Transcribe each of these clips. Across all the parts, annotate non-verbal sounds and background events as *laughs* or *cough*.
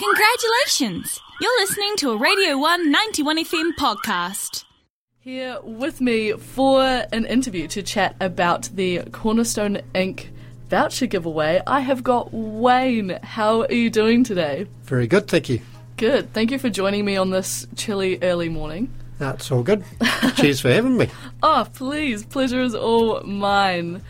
Congratulations! You're listening to a Radio 1 91 FM podcast. Here with me for an interview to chat about the Cornerstone Ink. voucher giveaway, I have got Wayne. How are you doing today? Very good, thank you. Good. Thank you for joining me on this chilly early morning. That's all good. Cheers for having me. *laughs* Oh, please. Pleasure is all mine.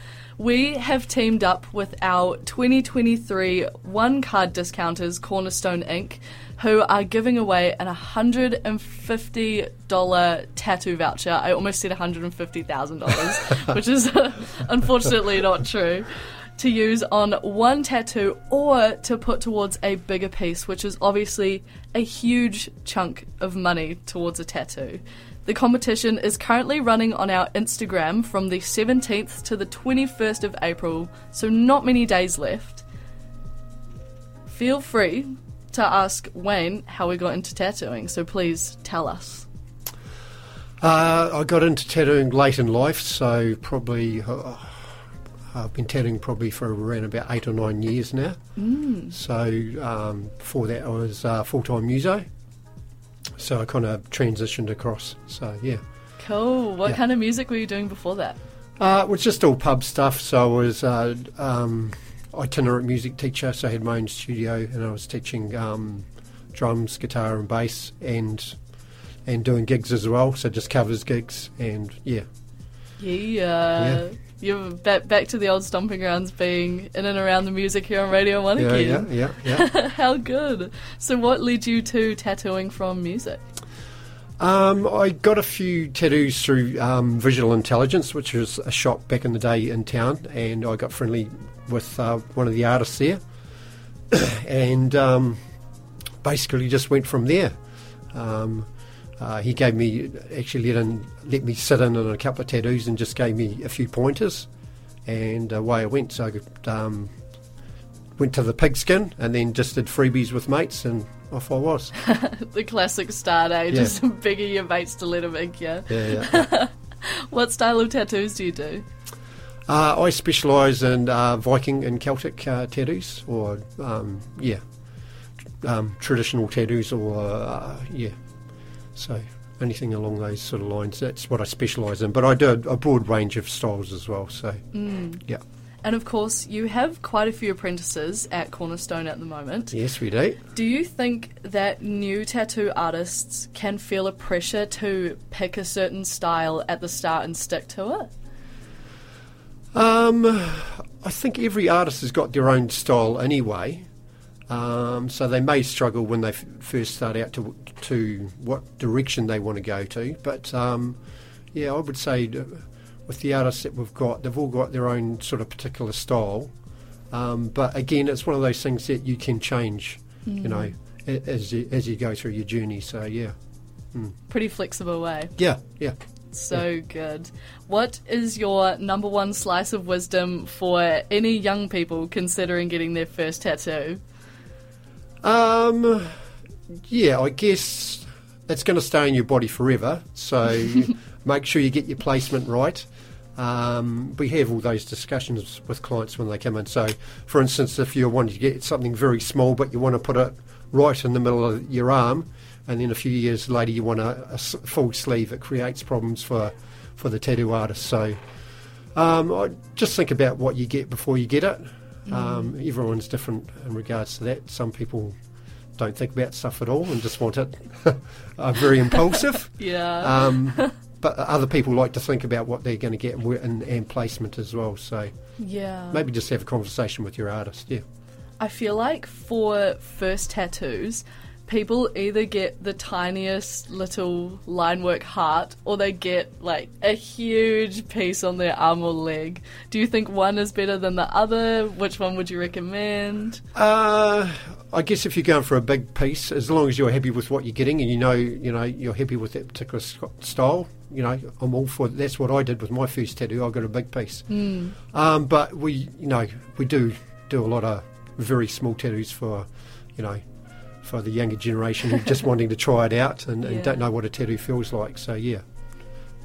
We have teamed up with our 2023 one card discounters, Cornerstone Ink., who are giving away an $150 tattoo voucher. I almost said $150,000, *laughs* which is *laughs* unfortunately not true. To use on one tattoo or to put towards a bigger piece, which is obviously a huge chunk of money towards a tattoo. The competition is currently running on our Instagram from the 17th to the 21st of April, so not many days left. Feel free to ask Wayne how we got into tattooing, so please tell us. Uh, I got into tattooing late in life, so probably uh, I've been tattooing probably for around about eight or nine years now. Mm. So um, before that, I was uh, full time muso. So I kind of transitioned across. So yeah, Cool. What Yeah. kind of music were you doing before that? uh, it was just all pub stuff. So I was uh, um, itinerant music teacher, so I had my own studio, and I was teaching um, drums, guitar, and bass, and and doing gigs as well. So just covers gigs, and yeah, Yeah. You're back, back to the old stomping grounds being in and around the music here on Radio 1 yeah, again. yeah, yeah, yeah. *laughs* How good. So, what led you to tattooing from music? Um, I got a few tattoos through um, Visual Intelligence, which was a shop back in the day in town, and I got friendly with uh, one of the artists there, *coughs* and um, basically just went from there. Uh, he gave me actually let, in, let me sit in on a couple of tattoos and just gave me a few pointers, and away I went. So I um, went to the pigskin and then just did freebies with mates, and off I was. *laughs* The classic start, eh? Yeah. Just *laughs* begging your mates to let them ink you. Yeah, yeah. *laughs* What style of tattoos do you do? Uh, I specialise in uh, Viking and Celtic uh, tattoos, or um, yeah, um, traditional tattoos, or uh, yeah, so anything along those sort of lines. That's what I specialise in. But I do a, broad range of styles as well. So yeah, And of course, you have quite a few apprentices at Cornerstone at the moment. yes, we do. Do you think that new tattoo artists can feel a pressure to pick a certain style at the start and stick to it? Um, I think every artist has got their own style anyway. Um, so they may struggle when they f- first start out to to what direction they want to go to. But um, yeah, I would say with the artists that we've got, they've all got their own sort of particular style. Um, but again, it's one of those things that you can change, you know, as you, as you go through your journey. So yeah, Pretty flexible way. yeah, yeah. So good. What is your number one slice of wisdom for any young people considering getting their first tattoo? Um, yeah, I guess it's going to stay in your body forever. So *laughs* make sure you get your placement right. Um, we have all those discussions with clients when they come in. So, for instance, if you're wanting to get something very small, but you want to put it right in the middle of your arm, and then a few years later you want a full sleeve, it creates problems for for the tattoo artist. So, um, I just think about what you get before you get it. Um, everyone's different in regards to that. Some people don't think about stuff at all and just want it. *laughs* are very impulsive. *laughs* Yeah. Um, *laughs* but other people like to think about what they're going to get and, and, and placement as well. So yeah. maybe just have a conversation with your artist. Yeah. I feel like for first tattoos, people either get the tiniest little line work heart or they get like a huge piece on their arm or leg. Do you think one is better than the other? Which one would you recommend? Uh, I guess if you're going for a big piece, as long as you're happy with what you're getting and you know, you know, you're happy with that particular style, you know, I'm all for. That's what I did with my first tattoo. I got a big piece. Um, but we, you know, we do do a lot of very small tattoos for, you know, for the younger generation who just wanting to try it out and, Yeah. and don't know what a tattoo feels like. So yeah,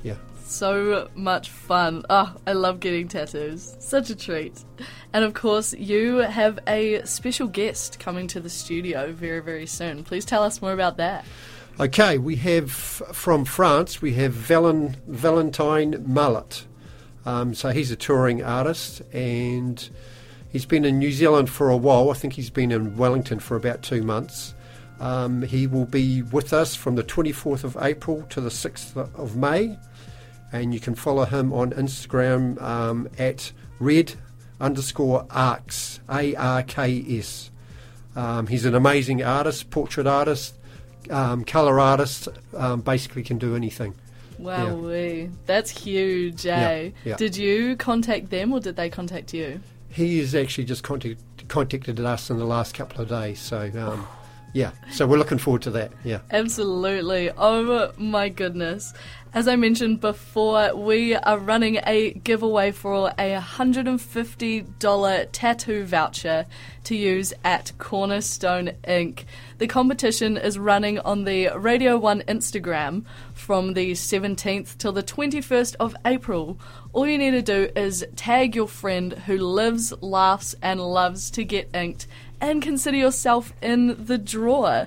yeah. so much fun. Oh, I love getting tattoos. Such a treat. And of course, you have a special guest coming to the studio very, very soon. Please tell us more about that. Okay, we have from France, we have Valen, Valentine Mullet. Um, so he's a touring artist and he's been in New Zealand for a while. I think he's been in Wellington for about two months. Um, he will be with us from the 24th of April to the 6th of May. And you can follow him on Instagram um, at red underscore arcs, A R K S. Um, he's an amazing artist, portrait artist, um, colour artist, um, basically can do anything. Wow, that's huge, eh? Yeah, yeah. Did you contact them or did they contact you? He has actually just contact, contacted us in the last couple of days, so um, yeah, so we're looking forward to that. Yeah, absolutely. Oh my goodness! As I mentioned before, we are running a giveaway for a $150 tattoo voucher to use at Cornerstone Ink. The competition is running on the Radio 1 Instagram from the 17th till the 21st of April. All you need to do is tag your friend who lives, laughs, and loves to get inked and consider yourself in the draw.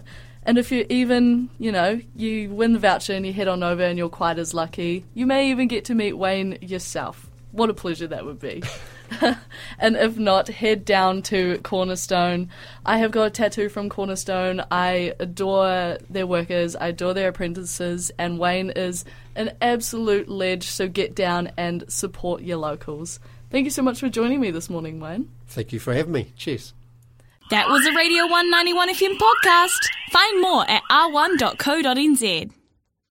And if you even, you know, you win the voucher and you head on over and you're quite as lucky, you may even get to meet Wayne yourself. What a pleasure that would be. *laughs* and if not, head down to Cornerstone. I have got a tattoo from Cornerstone. I adore their workers, I adore their apprentices, and Wayne is an absolute ledge, so get down and support your locals. Thank you so much for joining me this morning, Wayne. Thank you for having me. Cheers. That was a Radio 191 FM podcast. Find more at r1.co.nz.